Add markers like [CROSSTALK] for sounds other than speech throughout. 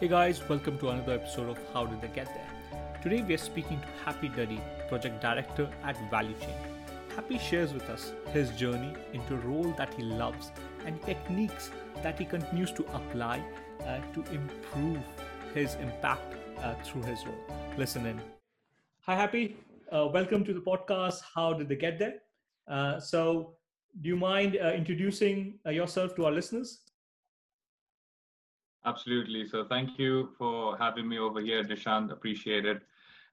Hey guys, welcome to another episode of How Did They Get There? Today we are speaking to Happy Duddy, Project Director at Value Chain. Happy shares with us his journey into a role that he loves and techniques that he continues to apply uh, to improve his impact uh, through his role. Listen in. Hi, Happy. Uh, welcome to the podcast. How did they get there? Uh, so, do you mind uh, introducing uh, yourself to our listeners? Absolutely. So thank you for having me over here, Dishant. Appreciate it.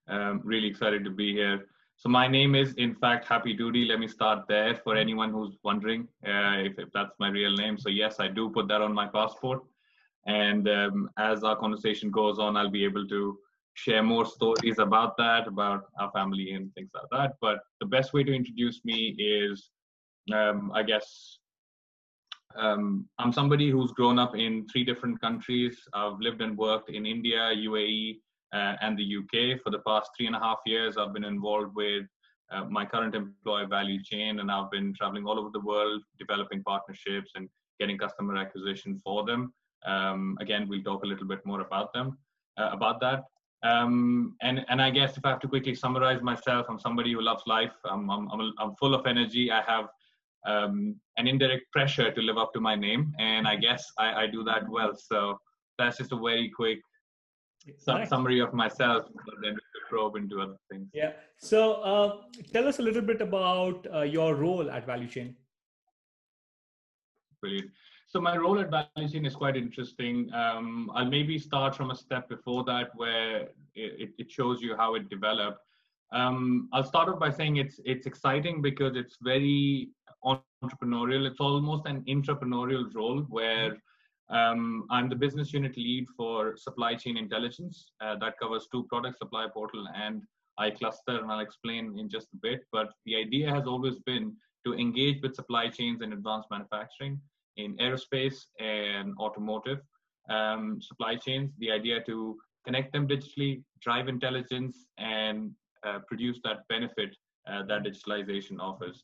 Um, really excited to be here. So my name is, in fact, Happy Duty. Let me start there for anyone who's wondering uh, if, if, that's my real name. So yes, I do put that on my passport. And um, as our conversation goes on, I'll be able to share more stories about that, about our family and things like that. But the best way to introduce me is, um, I guess, um, I'm somebody who's grown up in three different countries. I've lived and worked in India, UAE, uh, and the UK for the past three and a half years. I've been involved with uh, my current employer value chain, and I've been traveling all over the world, developing partnerships and getting customer acquisition for them. Um, again, we'll talk a little bit more about them, uh, about that. Um, and and I guess if I have to quickly summarize myself, I'm somebody who loves life. I'm I'm I'm, I'm full of energy. I have um, an indirect pressure to live up to my name, and I guess I, I do that well. So that's just a very quick nice. summary of myself, but then we could probe into other things. Yeah. So uh, tell us a little bit about uh, your role at Value Chain. Brilliant. So my role at Value Chain is quite interesting. Um, I'll maybe start from a step before that, where it, it shows you how it developed. Um, I'll start off by saying it's it's exciting because it's very entrepreneurial. It's almost an entrepreneurial role where um, I'm the business unit lead for supply chain intelligence. Uh, that covers two products, Supply Portal and iCluster, and I'll explain in just a bit. But the idea has always been to engage with supply chains and advanced manufacturing in aerospace and automotive um, supply chains. The idea to connect them digitally, drive intelligence, and uh, produce that benefit uh, that digitalization offers.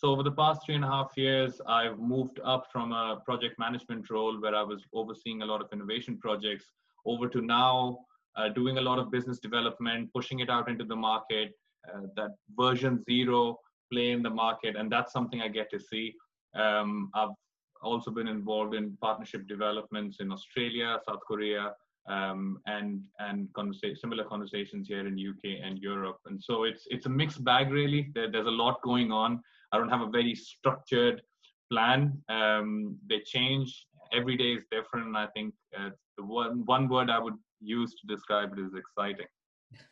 So over the past three and a half years, I've moved up from a project management role where I was overseeing a lot of innovation projects over to now uh, doing a lot of business development, pushing it out into the market, uh, that version zero play in the market. And that's something I get to see. Um, I've also been involved in partnership developments in Australia, South Korea, um, and and conversa- similar conversations here in UK and Europe. And so it's it's a mixed bag really. There, there's a lot going on. I don't have a very structured plan. Um, they change. Every day is different. I think uh, the one, one word I would use to describe it is exciting.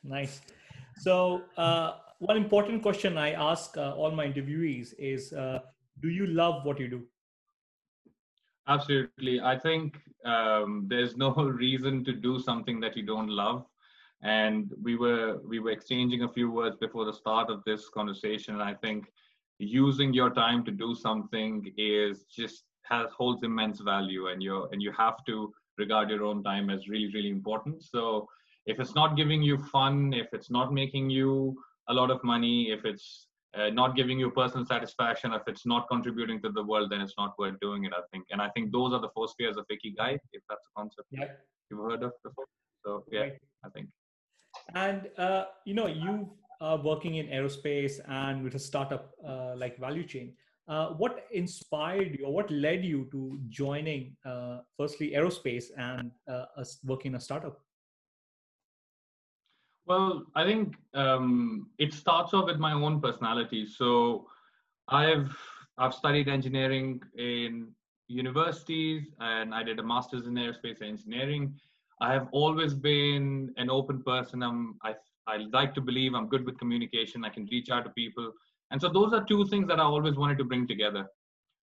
Nice. So, uh, one important question I ask uh, all my interviewees is uh, Do you love what you do? Absolutely. I think um, there's no [LAUGHS] reason to do something that you don't love and we were we were exchanging a few words before the start of this conversation and i think using your time to do something is just has holds immense value and you and you have to regard your own time as really really important so if it's not giving you fun if it's not making you a lot of money if it's uh, not giving you personal satisfaction if it's not contributing to the world then it's not worth doing it i think and i think those are the four spheres of ikigai if that's a concept yeah. you've heard of before so yeah right. i think and uh, you know you uh, working in aerospace and with a startup uh, like Value Chain. Uh, what inspired you or what led you to joining uh, firstly aerospace and uh, working in a startup? Well, I think um, it starts off with my own personality. So I've I've studied engineering in universities and I did a master's in aerospace engineering. I have always been an open person. I'm, I I like to believe I'm good with communication. I can reach out to people. And so those are two things that I always wanted to bring together.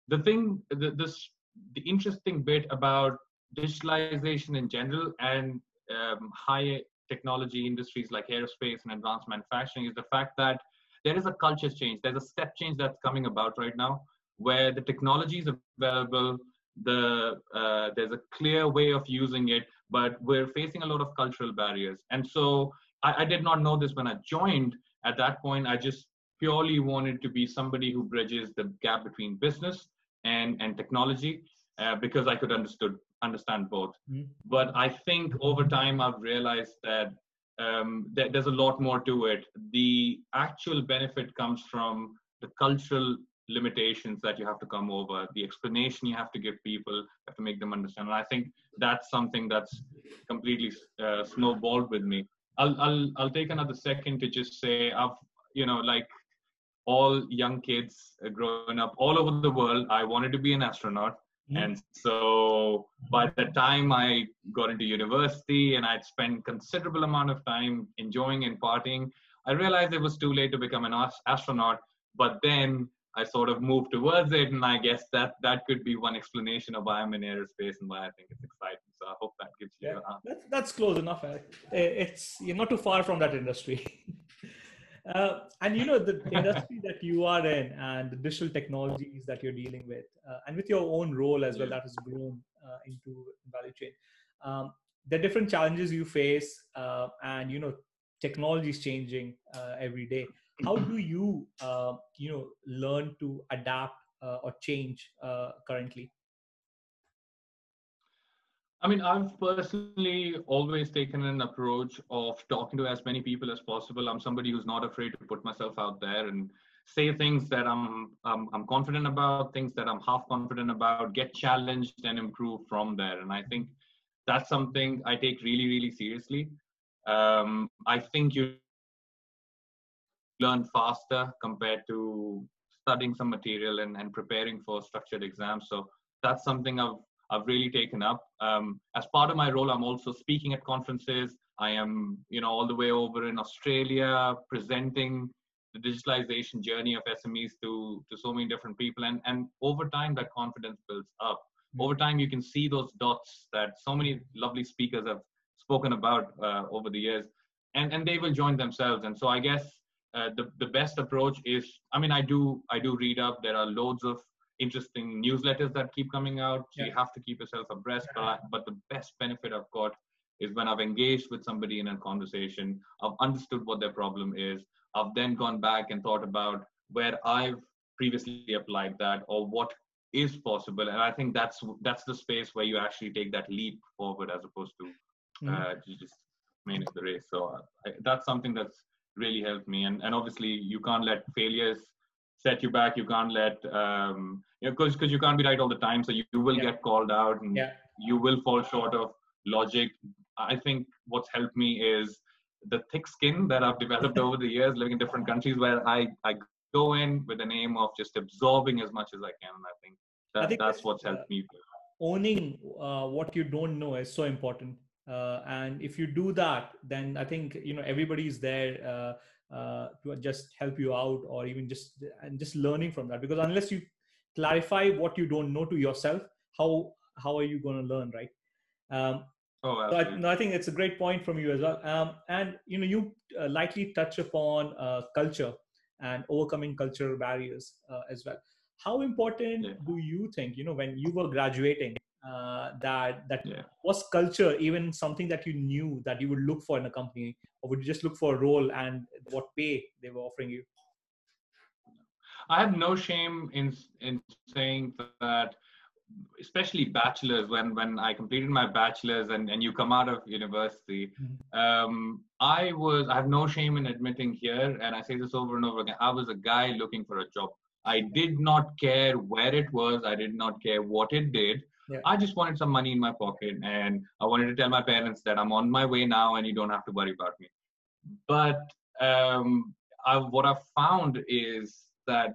The thing, the, this, the interesting bit about digitalization in general and um, high technology industries like aerospace and advanced manufacturing is the fact that there is a culture change. There's a step change that's coming about right now where the technology is available, the uh, there's a clear way of using it, but we're facing a lot of cultural barriers. And so I, I did not know this when I joined. At that point, I just purely wanted to be somebody who bridges the gap between business and and technology uh, because I could understood understand both. Mm-hmm. But I think over time I've realized that um, that there's a lot more to it. The actual benefit comes from the cultural limitations that you have to come over, the explanation you have to give people, you have to make them understand. And I think that's something that's completely uh, snowballed with me. I'll, I'll I'll take another second to just say I've you know like all young kids growing up all over the world, I wanted to be an astronaut. Mm-hmm. And so by the time I got into university and I'd spent considerable amount of time enjoying and partying, I realized it was too late to become an astronaut. But then I sort of moved towards it, and I guess that that could be one explanation of why I'm in aerospace and why I think it's exciting. So I hope that gives you. Yeah, that's, that's close enough. It's you're not too far from that industry. [LAUGHS] Uh, and you know the [LAUGHS] industry that you are in and the digital technologies that you're dealing with uh, and with your own role as well that has grown uh, into value chain um, the different challenges you face uh, and you know technology is changing uh, every day how do you you know learn to adapt or change currently I mean, I've personally always taken an approach of talking to as many people as possible. I'm somebody who's not afraid to put myself out there and say things that I'm um, I'm confident about, things that I'm half confident about, get challenged and improve from there. And I think that's something I take really, really seriously. Um, I think you learn faster compared to studying some material and, and preparing for structured exams. So that's something I've I've really taken up. Um, as part of my role, I'm also speaking at conferences. I am, you know, all the way over in Australia presenting the digitalization journey of SMEs to to so many different people, and and over time that confidence builds up. Mm-hmm. Over time, you can see those dots that so many lovely speakers have spoken about uh, over the years, and and they will join themselves. And so I guess uh, the the best approach is, I mean, I do I do read up. There are loads of interesting newsletters that keep coming out. Yeah. you have to keep yourself abreast. But, I, but the best benefit I've got is when I've engaged with somebody in a conversation, I've understood what their problem is. I've then gone back and thought about where I've previously applied that or what is possible. And I think that's that's the space where you actually take that leap forward as opposed to mm-hmm. uh, just manage the race. So I, that's something that's really helped me. And and obviously you can't let failures set you back. You can't let um, you know because because you can't be right all the time. So you, you will yeah. get called out and yeah. you will fall short of logic. I think what's helped me is the thick skin that I've developed [LAUGHS] over the years, living in different countries, where I I go in with the aim of just absorbing as much as I can. And I think that I think that's what's helped me. Owning uh, what you don't know is so important. Uh, and if you do that, then I think you know everybody's there uh, uh, to just help you out or even just and just learning from that. Because unless you clarify what you don't know to yourself how how are you going to learn right? Um, oh, so I, I, think it's a great point from you as well. Um, and you know you uh, lightly touch upon uh, culture and overcoming cultural barriers uh, as well. How important yeah. do you think you know when you were graduating uh, that that yeah. was culture even something that you knew that you would look for in a company or would you just look for a role and what pay they were offering you i have no shame in in saying that especially bachelors when when i completed my bachelor's and and you come out of university mm-hmm. um, i was i have no shame in admitting here and i say this over and over again i was a guy looking for a job i did not care where it was i did not care what it did yeah. I just wanted some money in my pocket and I wanted to tell my parents that I'm on my way now and you don't have to worry about me. But um, I, what I've found is that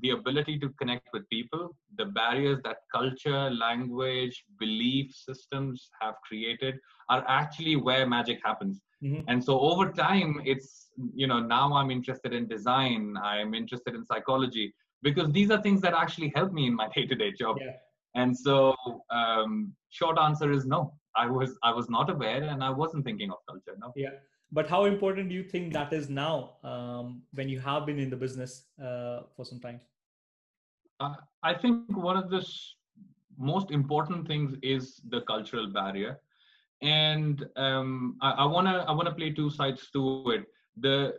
the ability to connect with people, the barriers that culture, language, belief systems have created are actually where magic happens. Mm-hmm. And so over time, it's, you know, now I'm interested in design, I'm interested in psychology, because these are things that actually help me in my day to day job. Yeah. And so, um, short answer is no. I was I was not aware, and I wasn't thinking of culture. No. Yeah, but how important do you think that is now, um, when you have been in the business uh, for some time? Uh, I think one of the most important things is the cultural barrier, and um, I want to I want to play two sides to it. The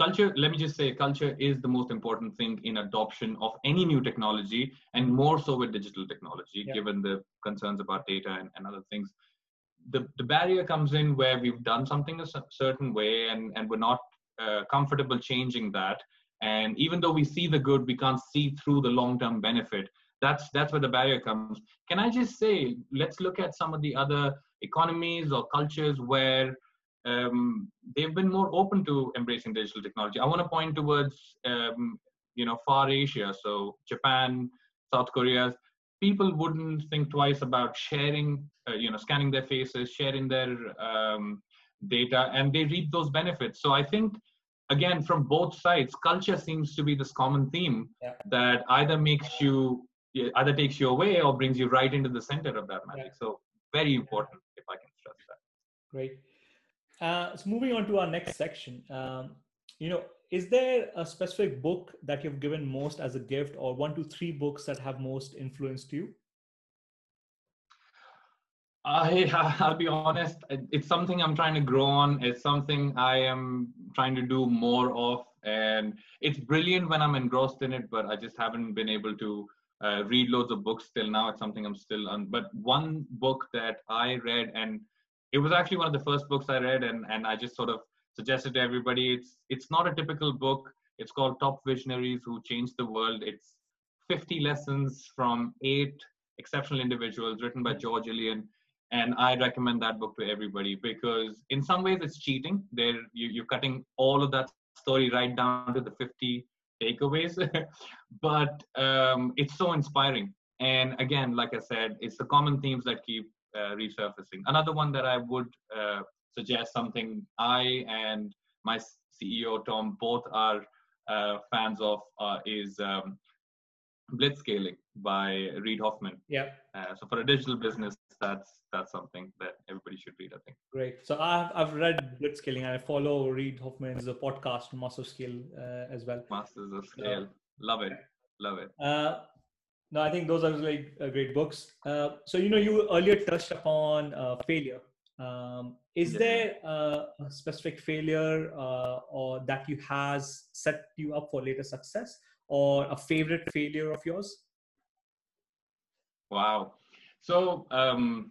culture let me just say culture is the most important thing in adoption of any new technology and more so with digital technology yeah. given the concerns about data and, and other things. The, the barrier comes in where we've done something a certain way and, and we're not uh, comfortable changing that. And even though we see the good we can't see through the long term benefit. That's that's where the barrier comes. Can i just say let's look at some of the other economies or cultures where um, they've been more open to embracing digital technology. I want to point towards, um, you know, far Asia, so Japan, South Korea. People wouldn't think twice about sharing, uh, you know, scanning their faces, sharing their um, data, and they reap those benefits. So I think, again, from both sides, culture seems to be this common theme yeah. that either makes you, either takes you away or brings you right into the center of that magic. Yeah. So very important, if I can stress that. Great. Uh, so moving on to our next section, um, you know, is there a specific book that you've given most as a gift, or one to three books that have most influenced you? I, [LAUGHS] I'll be honest, it's something I'm trying to grow on. It's something I am trying to do more of. And it's brilliant when I'm engrossed in it, but I just haven't been able to uh, read loads of books till now. It's something I'm still on. But one book that I read and it was actually one of the first books I read, and and I just sort of suggested to everybody. It's it's not a typical book. It's called Top Visionaries Who Changed the World. It's 50 lessons from eight exceptional individuals, written by George Ilian. And I recommend that book to everybody because in some ways it's cheating. There you, you're cutting all of that story right down to the 50 takeaways, [LAUGHS] but um, it's so inspiring. And again, like I said, it's the common themes that keep resurfacing. Another one that I would uh, suggest something I and my CEO Tom both are uh, fans of uh, is um, Blitzscaling by Reid Hoffman. Yeah. Uh, so for a digital business, that's that's something that everybody should read. I think. Great. So I've I've read Blitzscaling and I follow Reid Hoffman's podcast Master Scale uh, as well. Masters of Scale. Love it. Love it. No, I think those are like uh, great books. Uh, so you know, you earlier touched upon uh, failure. Um, is yeah. there uh, a specific failure uh, or that you has set you up for later success, or a favorite failure of yours? Wow. So um,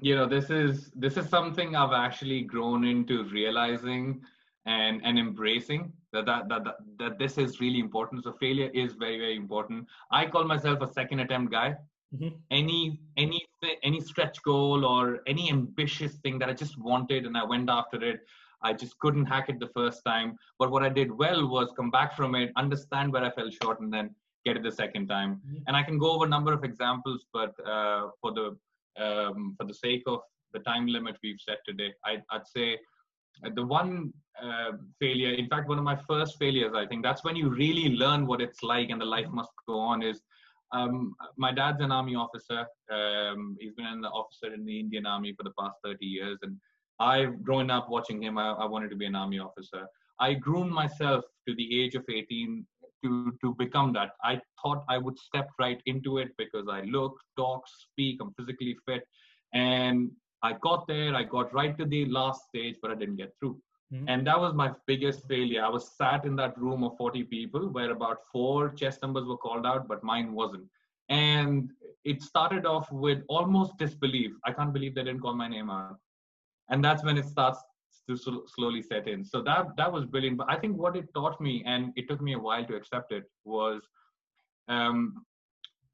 you know, this is this is something I've actually grown into realizing and and embracing that that, that that that this is really important. So failure is very very important. I call myself a second attempt guy. Mm-hmm. any any any stretch goal or any ambitious thing that i just wanted and i went after it i just couldn't hack it the first time. But what i did well was come back from it understand where i fell short and then get it the second time. Mm-hmm. and i can go over a number of examples but uh, for the um, for the sake of the time limit we've set today I, i'd say the one uh, failure in fact one of my first failures i think that's when you really learn what it's like and the life must go on is um, my dad's an army officer. Um, he's been an officer in the indian army for the past 30 years and i've grown up watching him. I, I wanted to be an army officer. I groomed myself to the age of 18 to, to become that. I thought i would step right into it because i look talk speak i'm physically fit. And I got there, I got right to the last stage, but I didn't get through. Mm-hmm. And that was my biggest failure. I was sat in that room of 40 people where about four chest numbers were called out, but mine wasn't. And it started off with almost disbelief. I can't believe they didn't call my name out. And that's when it starts to slowly set in. So that that was brilliant. But I think what it taught me, and it took me a while to accept it, was, um,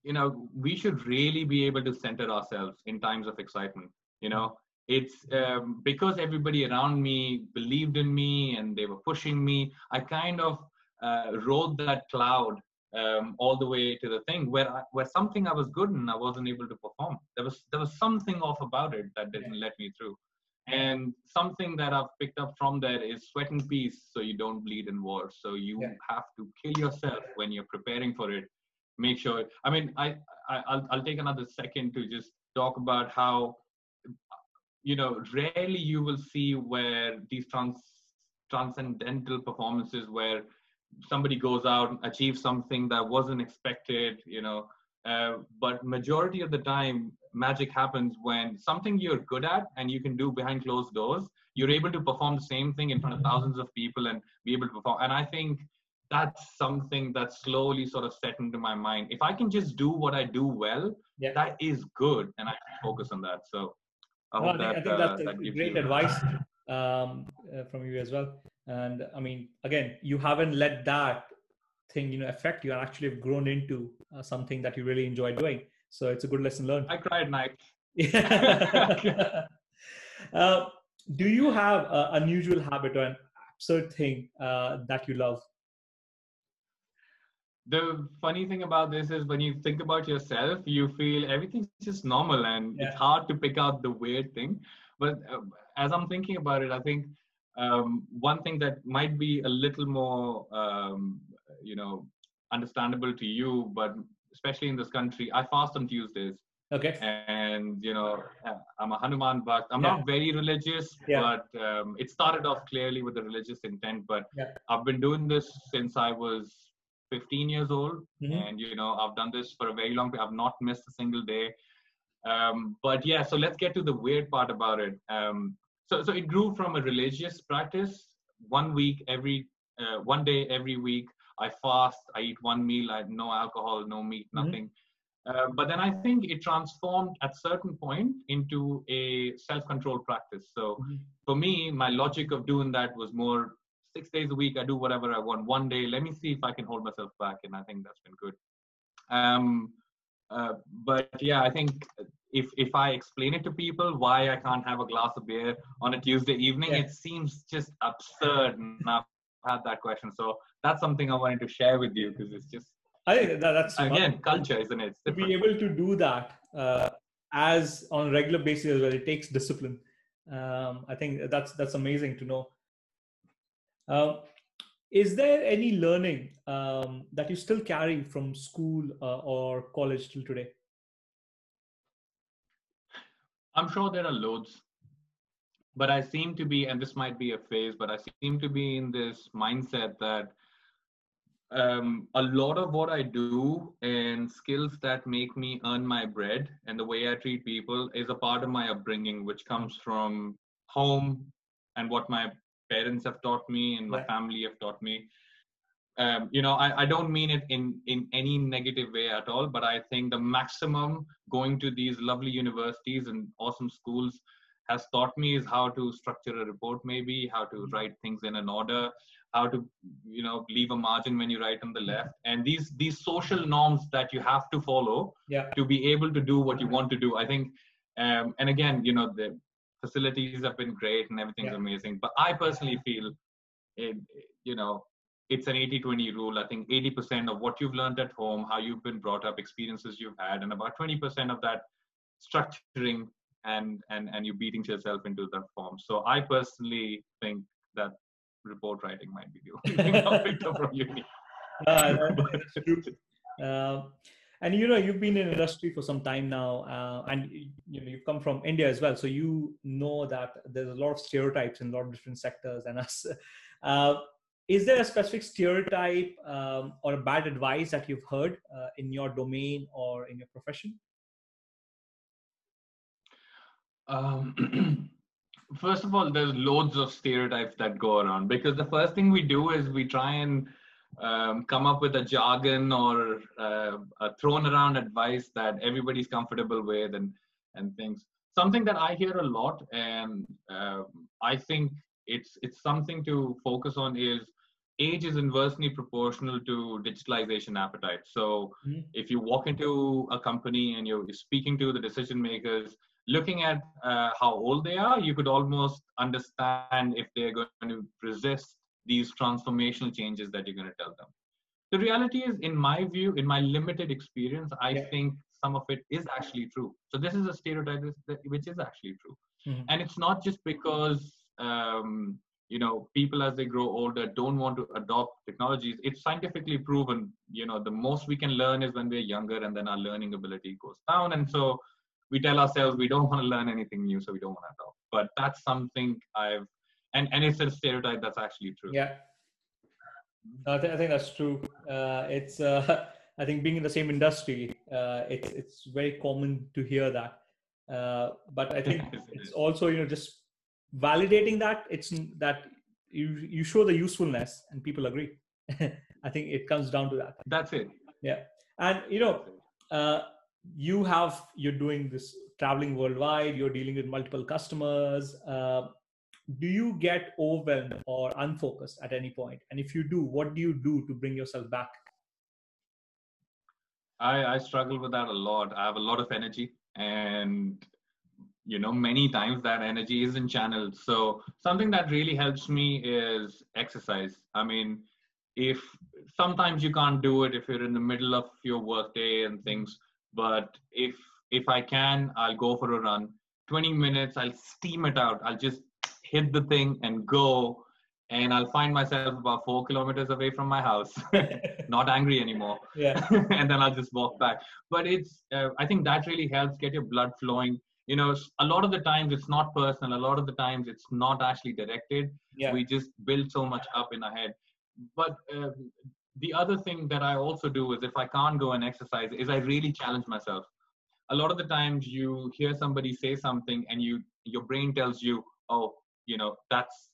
you know, we should really be able to center ourselves in times of excitement you know? It's um, because everybody around me believed in me and they were pushing me i kind of uh, rode that cloud um, all the way to the thing where I, where something i was good and i wasn't able to perform. There was there was something off about it that didn't let me through. And something that i've picked up from there is sweat and peace so you don't bleed in war. So you yeah. have to kill yourself when you're preparing for it. Make sure i mean I, I I'll, I'll take another second to just talk about how you know rarely you will see where these trans transcendental performances where somebody goes out and achieves something that wasn't expected you know uh, but majority of the time magic happens when something you're good at and you can do behind closed doors, you're able to perform the same thing in front of thousands of people and be able to perform. And I think that's something that slowly sort of set into my mind. If I can just do what I do well, yeah. that is good, and I can focus on that. So I, well, that, I think that's uh, that great advice [LAUGHS] um, uh, from you as well. And I mean, again, you haven't let that thing you know affect you and actually have grown into uh, something that you really enjoy doing. So it's a good lesson learned. I cried night. [LAUGHS] uh, do you have an unusual habit or an absurd thing uh, that you love? The funny thing about this is when you think about yourself, you feel everything's just normal and yeah. it's hard to pick out the weird thing. But uh, as I'm thinking about it, I think um, one thing that might be a little more, um, you know, understandable to you, but especially in this country, I fast on Tuesdays. Okay. And you know, I'm a Hanuman Bhakt. I'm yeah. not very religious, yeah. but um, it started off clearly with the religious intent. But. I've been doing this since I was 15 years old mm-hmm. and you know i've done this for a very long time i've not missed a single day um, but yeah so let's get to the weird part about it um, so so it grew from a religious practice one week every uh, one day every week i fast i eat one meal i have no alcohol no meat mm-hmm. nothing mm-hmm. uh, but then i think it transformed at certain point into a self-control practice so mm-hmm. for me my logic of doing that was more six days a week i do whatever i want. One day let me see if i can hold myself back and i think that's been good. Um, uh, but yeah i think if if i explain it to people why i can't have a glass of beer on a tuesday evening yeah. it seems just absurd and i've had that question. So that's something i wanted to share with you because it's just i think that, that's again culture isn't it? To be able to do that uh, as on a regular basis well it takes discipline um, i think that's that's amazing to know uh, is there any learning um, that you still carry from school uh, or college till today? I'm sure there are loads, but I seem to be, and this might be a phase, but I seem to be in this mindset that um, a lot of what I do and skills that make me earn my bread and the way I treat people is a part of my upbringing, which comes from home and what my parents have taught me and my yeah. family have taught me um, you know I, I don't mean it in in any negative way at all but i think the maximum going to these lovely universities and awesome schools has taught me is how to structure a report maybe how to mm-hmm. write things in an order how to you know leave a margin when you write on the left and these these social norms that you have to follow yeah. to be able to do what you want to do i think um, and again you know the facilities have been great and everything's yeah. amazing. But I personally feel, it, you know, it's an 80-20 rule. I think 80% of what you've learned at home, how you've been brought up, experiences you've had, and about 20% of that structuring and and and you beating yourself into that form. So I personally think that report writing might be the only thing I picked up from uni. Uh, [LAUGHS] that's true. Uh, and you know you've been in industry for some time now uh, and you know you've come from india as well. So you know that there's a lot of stereotypes in a lot of different sectors and us. [LAUGHS] Uh, is there a specific stereotype um, or a bad advice that you've heard uh, in your domain or in your profession? Um, [CLEARS THROAT] first of all there's loads of stereotypes that go around because the first thing we do is we try and um, come up with a jargon or uh, a thrown around advice that everybody's comfortable with and and things something that i hear a lot and uh, i think it's it's something to focus on is age is inversely proportional to digitalization appetite so mm-hmm. if you walk into a company and you're speaking to the decision makers looking at uh, how old they are you could almost understand if they're going to resist these transformational changes that you're going to tell them. The reality is, in my view, in my limited experience, I yeah. think some of it is actually true. So this is a stereotype which is actually true, mm-hmm. and it's not just because um, you know people as they grow older don't want to adopt technologies. It's scientifically proven. You know, the most we can learn is when we're younger, and then our learning ability goes down, and so we tell ourselves we don't want to learn anything new, so we don't want to adopt. But that's something I've and and it's a stereotype that's actually true yeah I, th- I think that's true uh, it's uh, [LAUGHS] I think being in the same industry, uh, it's it's very common to hear that. Uh, but I think [LAUGHS] it's also you know just validating that it's that you you show the usefulness and people agree. [LAUGHS] I think it comes down to that. That's it. Yeah, and you know, uh, you have you're doing this traveling worldwide. You're dealing with multiple customers. Uh, do you get overwhelmed or unfocused at any point? And if you do, what do you do to bring yourself back? I, I struggle with that a lot. I have a lot of energy, and you know, many times that energy isn't channeled. So something that really helps me is exercise. I mean, if sometimes you can't do it if you're in the middle of your workday and things, but if if I can, I'll go for a run. 20 minutes, I'll steam it out. I'll just hit the thing and go and I'll find myself about four kilometers away from my house, [LAUGHS] not angry anymore. Yeah. [LAUGHS] and then I'll just walk back. But it's, uh, I think that really helps get your blood flowing. You know, a lot of the times it's not personal. A lot of the times it's not actually directed. Yeah. We just build so much up in our head. But uh, the other thing that I also do is if I can't go and exercise, is I really challenge myself. A lot of the times you hear somebody say something and you your brain tells you, oh, you know, that's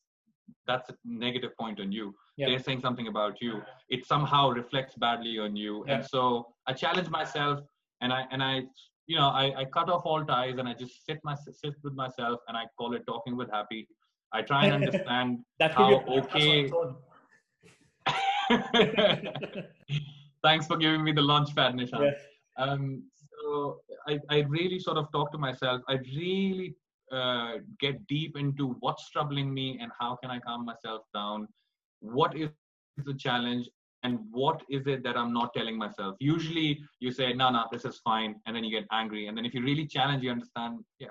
that's a negative point on you. They're saying something about you. It somehow reflects badly on you. And so i challenge myself and i and i you know I, I cut off all ties and i just sit my sit with myself and i call it talking with happy. I try and [LAUGHS] understand That could how be a podcast okay on its own. thanks for giving me the launch pad Nishant Yeah. um, so I, I really sort of talk to myself. I really uh, get deep into what's troubling me and how can I calm myself down. What is the challenge and what is it that I'm not telling myself? Usually you say, no, no, this is fine. And then you get angry. And then if you really challenge, you understand. Yeah.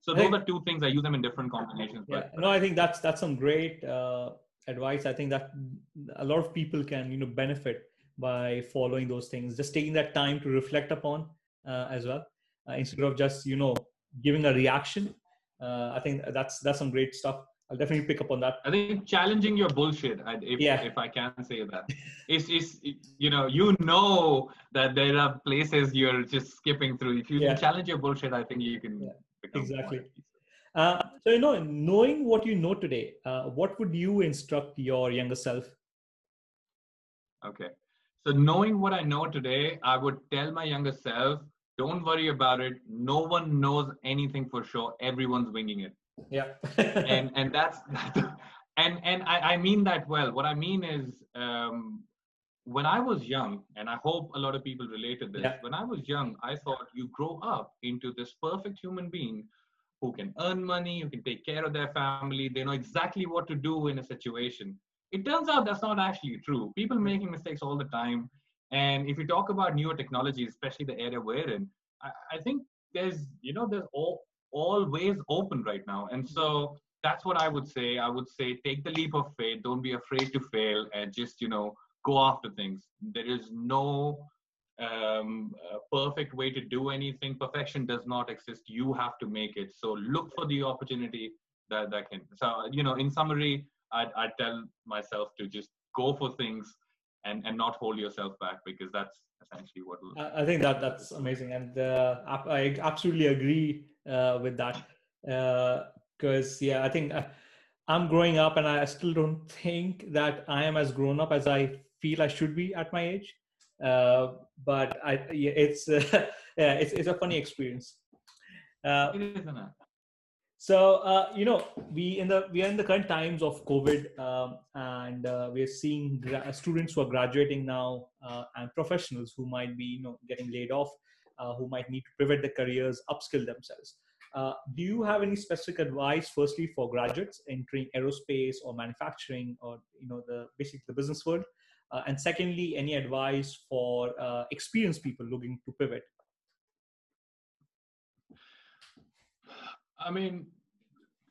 So those are two things. I use them in different combinations. yeah But no i think that's that's some great uh, advice i think that a lot of people can you know benefit by following those things just taking that time to reflect upon uh, as well uh, instead of just you know giving a reaction uh, i think that's that's some great stuff i'll definitely pick up on that I think challenging your bullshit, if, Yeah. if I can say that, is, is, you know, you know that there are places you're just skipping through. If you Yeah. challenge your bullshit, I think you can Yeah, exactly. uh, so you know knowing what you know today uh, what would you instruct your younger self Okay. So knowing what I know today, I would tell my younger self, don't worry about it. No one knows anything for sure. Everyone's winging it. yeah [LAUGHS] And and that's [LAUGHS] and and I, I mean that well. What I mean is um when I was young, and I hope a lot of people relate to this, Yeah. when I was young, I thought you grow up into this perfect human being who can earn money, who can take care of their family, they know exactly what to do in a situation. It turns out that's not actually true. People making mistakes all the time. And if you talk about newer technologies, especially the area we're in, I, I think there's, you know, there's all always open right now. And so that's what I would say. I would say take the leap of faith. Don't be afraid to fail and just, you know, go after things. There is no um, uh, perfect way to do anything. Perfection does not exist. You have to make it. So look for the opportunity that that can. So you know, in summary, I I tell myself to just go for things and and not hold yourself back because that's essentially what will. I think that that's amazing, and uh, I absolutely agree uh, with that. Because yeah, I think uh, I'm growing up, and I still don't think that I am as grown up as I feel I should be at my age. Uh, but I, yeah, it's uh, [LAUGHS] yeah, it's it's a funny experience. Uh, It is, isn't it? So uh, you know, we in the we are in the current times of COVID, um, and uh, we are seeing gra- students who are graduating now uh, and professionals who might be you know getting laid off, uh, who might need to pivot their careers, upskill themselves. Uh, do you have any specific advice, firstly, for graduates entering aerospace or manufacturing, or you know the basically the business world? Uh, and secondly, any advice for experienced people looking to pivot? I mean,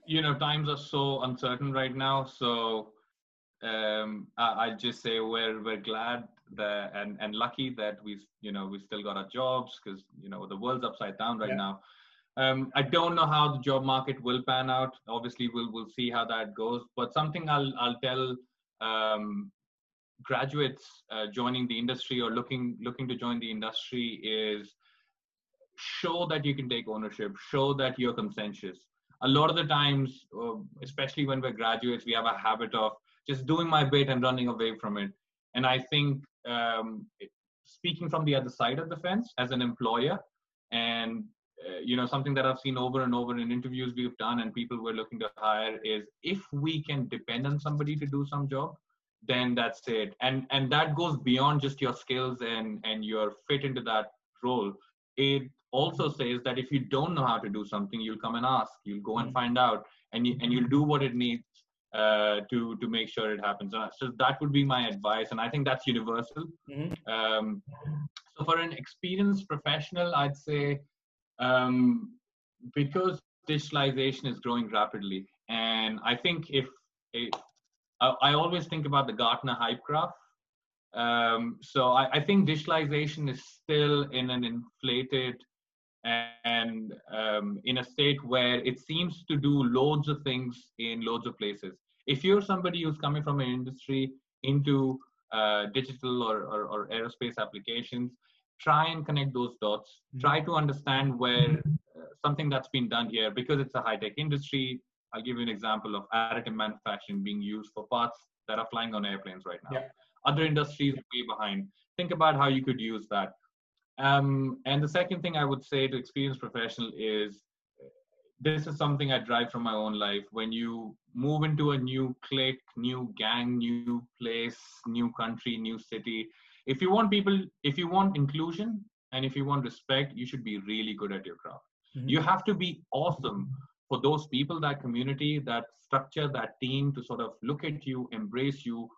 you know, times are so uncertain right now. So um, I, just say we're we're glad that and and lucky that we you know we still got our jobs because you know the world's upside down right Yeah. now. Um, I don't know how the job market will pan out. Obviously, we'll we'll see how that goes. But something I'll I'll tell um, graduates uh, joining the industry or looking looking to join the industry is show that you can take ownership show that you're conscientious. A lot of the times uh, especially when we're graduates we have a habit of just doing my bit and running away from it. And i think um, speaking from the other side of the fence as an employer and uh, you know something that i've seen over and over in interviews we've done and people we're looking to hire is if we can depend on somebody to do some job then that's it. And and that goes beyond just your skills and and your fit into that role. It also says that if you don't know how to do something you'll come and ask you'll go and mm-hmm. find out and you, and you'll do what it needs uh, to to make sure it happens so that would be my advice and i think that's universal mm-hmm. um, so for an experienced professional i'd say um, because digitalization is growing rapidly and i think if, if I, I always think about the Gartner hype graph. Um, so I, I, think digitalization is still in an inflated and um, in a state where it seems to do loads of things in loads of places. If you're somebody who's coming from an industry into uh, digital or, or, or, aerospace applications, try and connect those dots. Mm-hmm. Try to understand where uh, something that's been done here, because it's a high tech industry, I'll give you an example of additive manufacturing being used for parts that are flying on airplanes right now. Yeah. Other industries are way behind. Think about how you could use that. Um, and the second thing I would say to experienced professional is this is something I drive from my own life. When you move into a new clique, new gang, new place, new country, new city, if you want people, if you want inclusion and if you want respect, you should be really good at your craft. Mm-hmm. You have to be awesome for those people, that community, that structure, that team to sort of look at you, embrace you,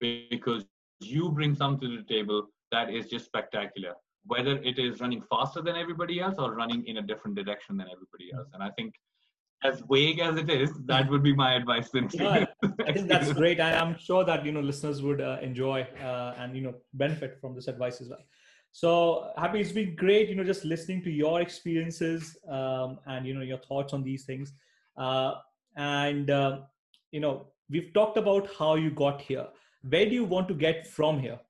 because you bring something to the table that is just spectacular. Whether it is running faster than everybody else or running in a different direction than everybody else. And I think as vague as it is, that would be my advice. Yeah, I [LAUGHS] think that's great, and I'm sure that you know listeners would uh, enjoy uh, and you know benefit from this advice as well. So happy, it's been great, you know, just listening to your experiences um, and you know your thoughts on these things. Uh, and uh, you know, we've talked about how you got here. Where do you want to get from here?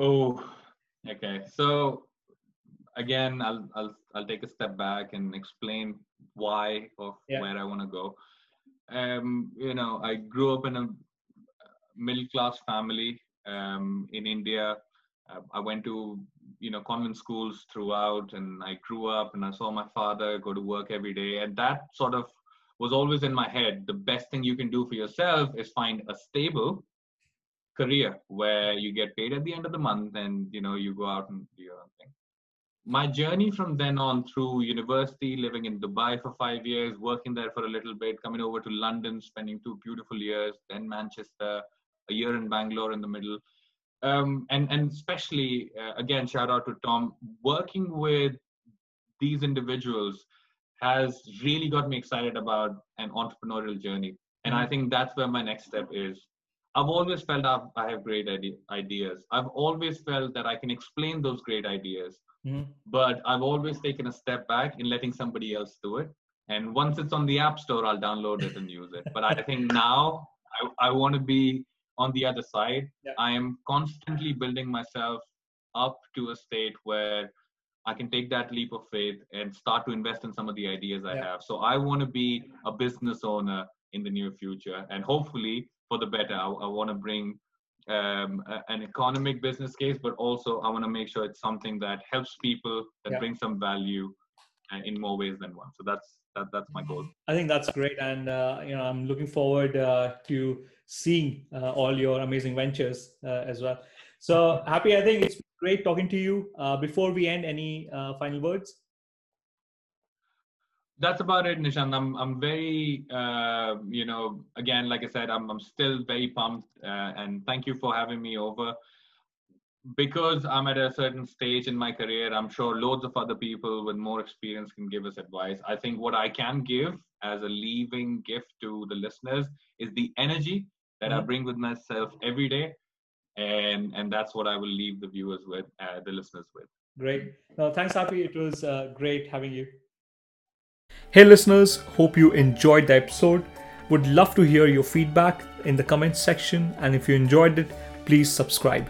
Oh, okay. So again, I'll I'll I'll take a step back and explain why of yeah. where I want to go. Um, you know, I grew up in a middle class family um, in India. Uh, I went to you know convent schools throughout, and I grew up, and I saw my father go to work every day, and that sort of was always in my head. The best thing you can do for yourself is find a stable career where you get paid at the end of the month, and you know you go out and do your own thing. My journey from then on through university, living in Dubai for five years, working there for a little bit, coming over to London, spending two beautiful years, then Manchester, a year in Bangalore in the middle. Um, and, and especially, uh, again, shout out to Tom, working with these individuals has really got me excited about an entrepreneurial journey. And I mm-hmm. think that's where my next step is. I've always felt I've, I have great ideas. I've always felt that I can explain those great ideas, mm-hmm. but I've always taken a step back in letting somebody else do it. And once it's on the App Store, I'll download it and use it. But I think now I, I want to be on the other side yeah. i am constantly building myself up to a state where i can take that leap of faith and start to invest in some of the ideas i yeah. have so i want to be a business owner in the near future and hopefully for the better i, I want to bring um, a, an economic business case but also i want to make sure it's something that helps people that yeah. brings some value uh, in more ways than one so that's that, that's my goal i think that's great and uh, you know i'm looking forward uh, to seeing uh, all your amazing ventures uh, as well. So happy, I think it's great talking to you. Uh, before we end, any uh, final words? That's about it, Nishant. I'm I'm very uh, you know again like I said I'm I'm still very pumped uh, and thank you for having me over because I'm at a certain stage in my career, I'm sure loads of other people with more experience can give us advice. I think what I can give as a leaving gift to the listeners is the energy that mm-hmm. I bring with myself every day, and and that's what I will leave the viewers with, uh, the listeners with. Great. No, thanks, Happy. It was uh, great having you. Hey, listeners. Hope you enjoyed the episode. Would love to hear your feedback in the comments section, and if you enjoyed it, please subscribe.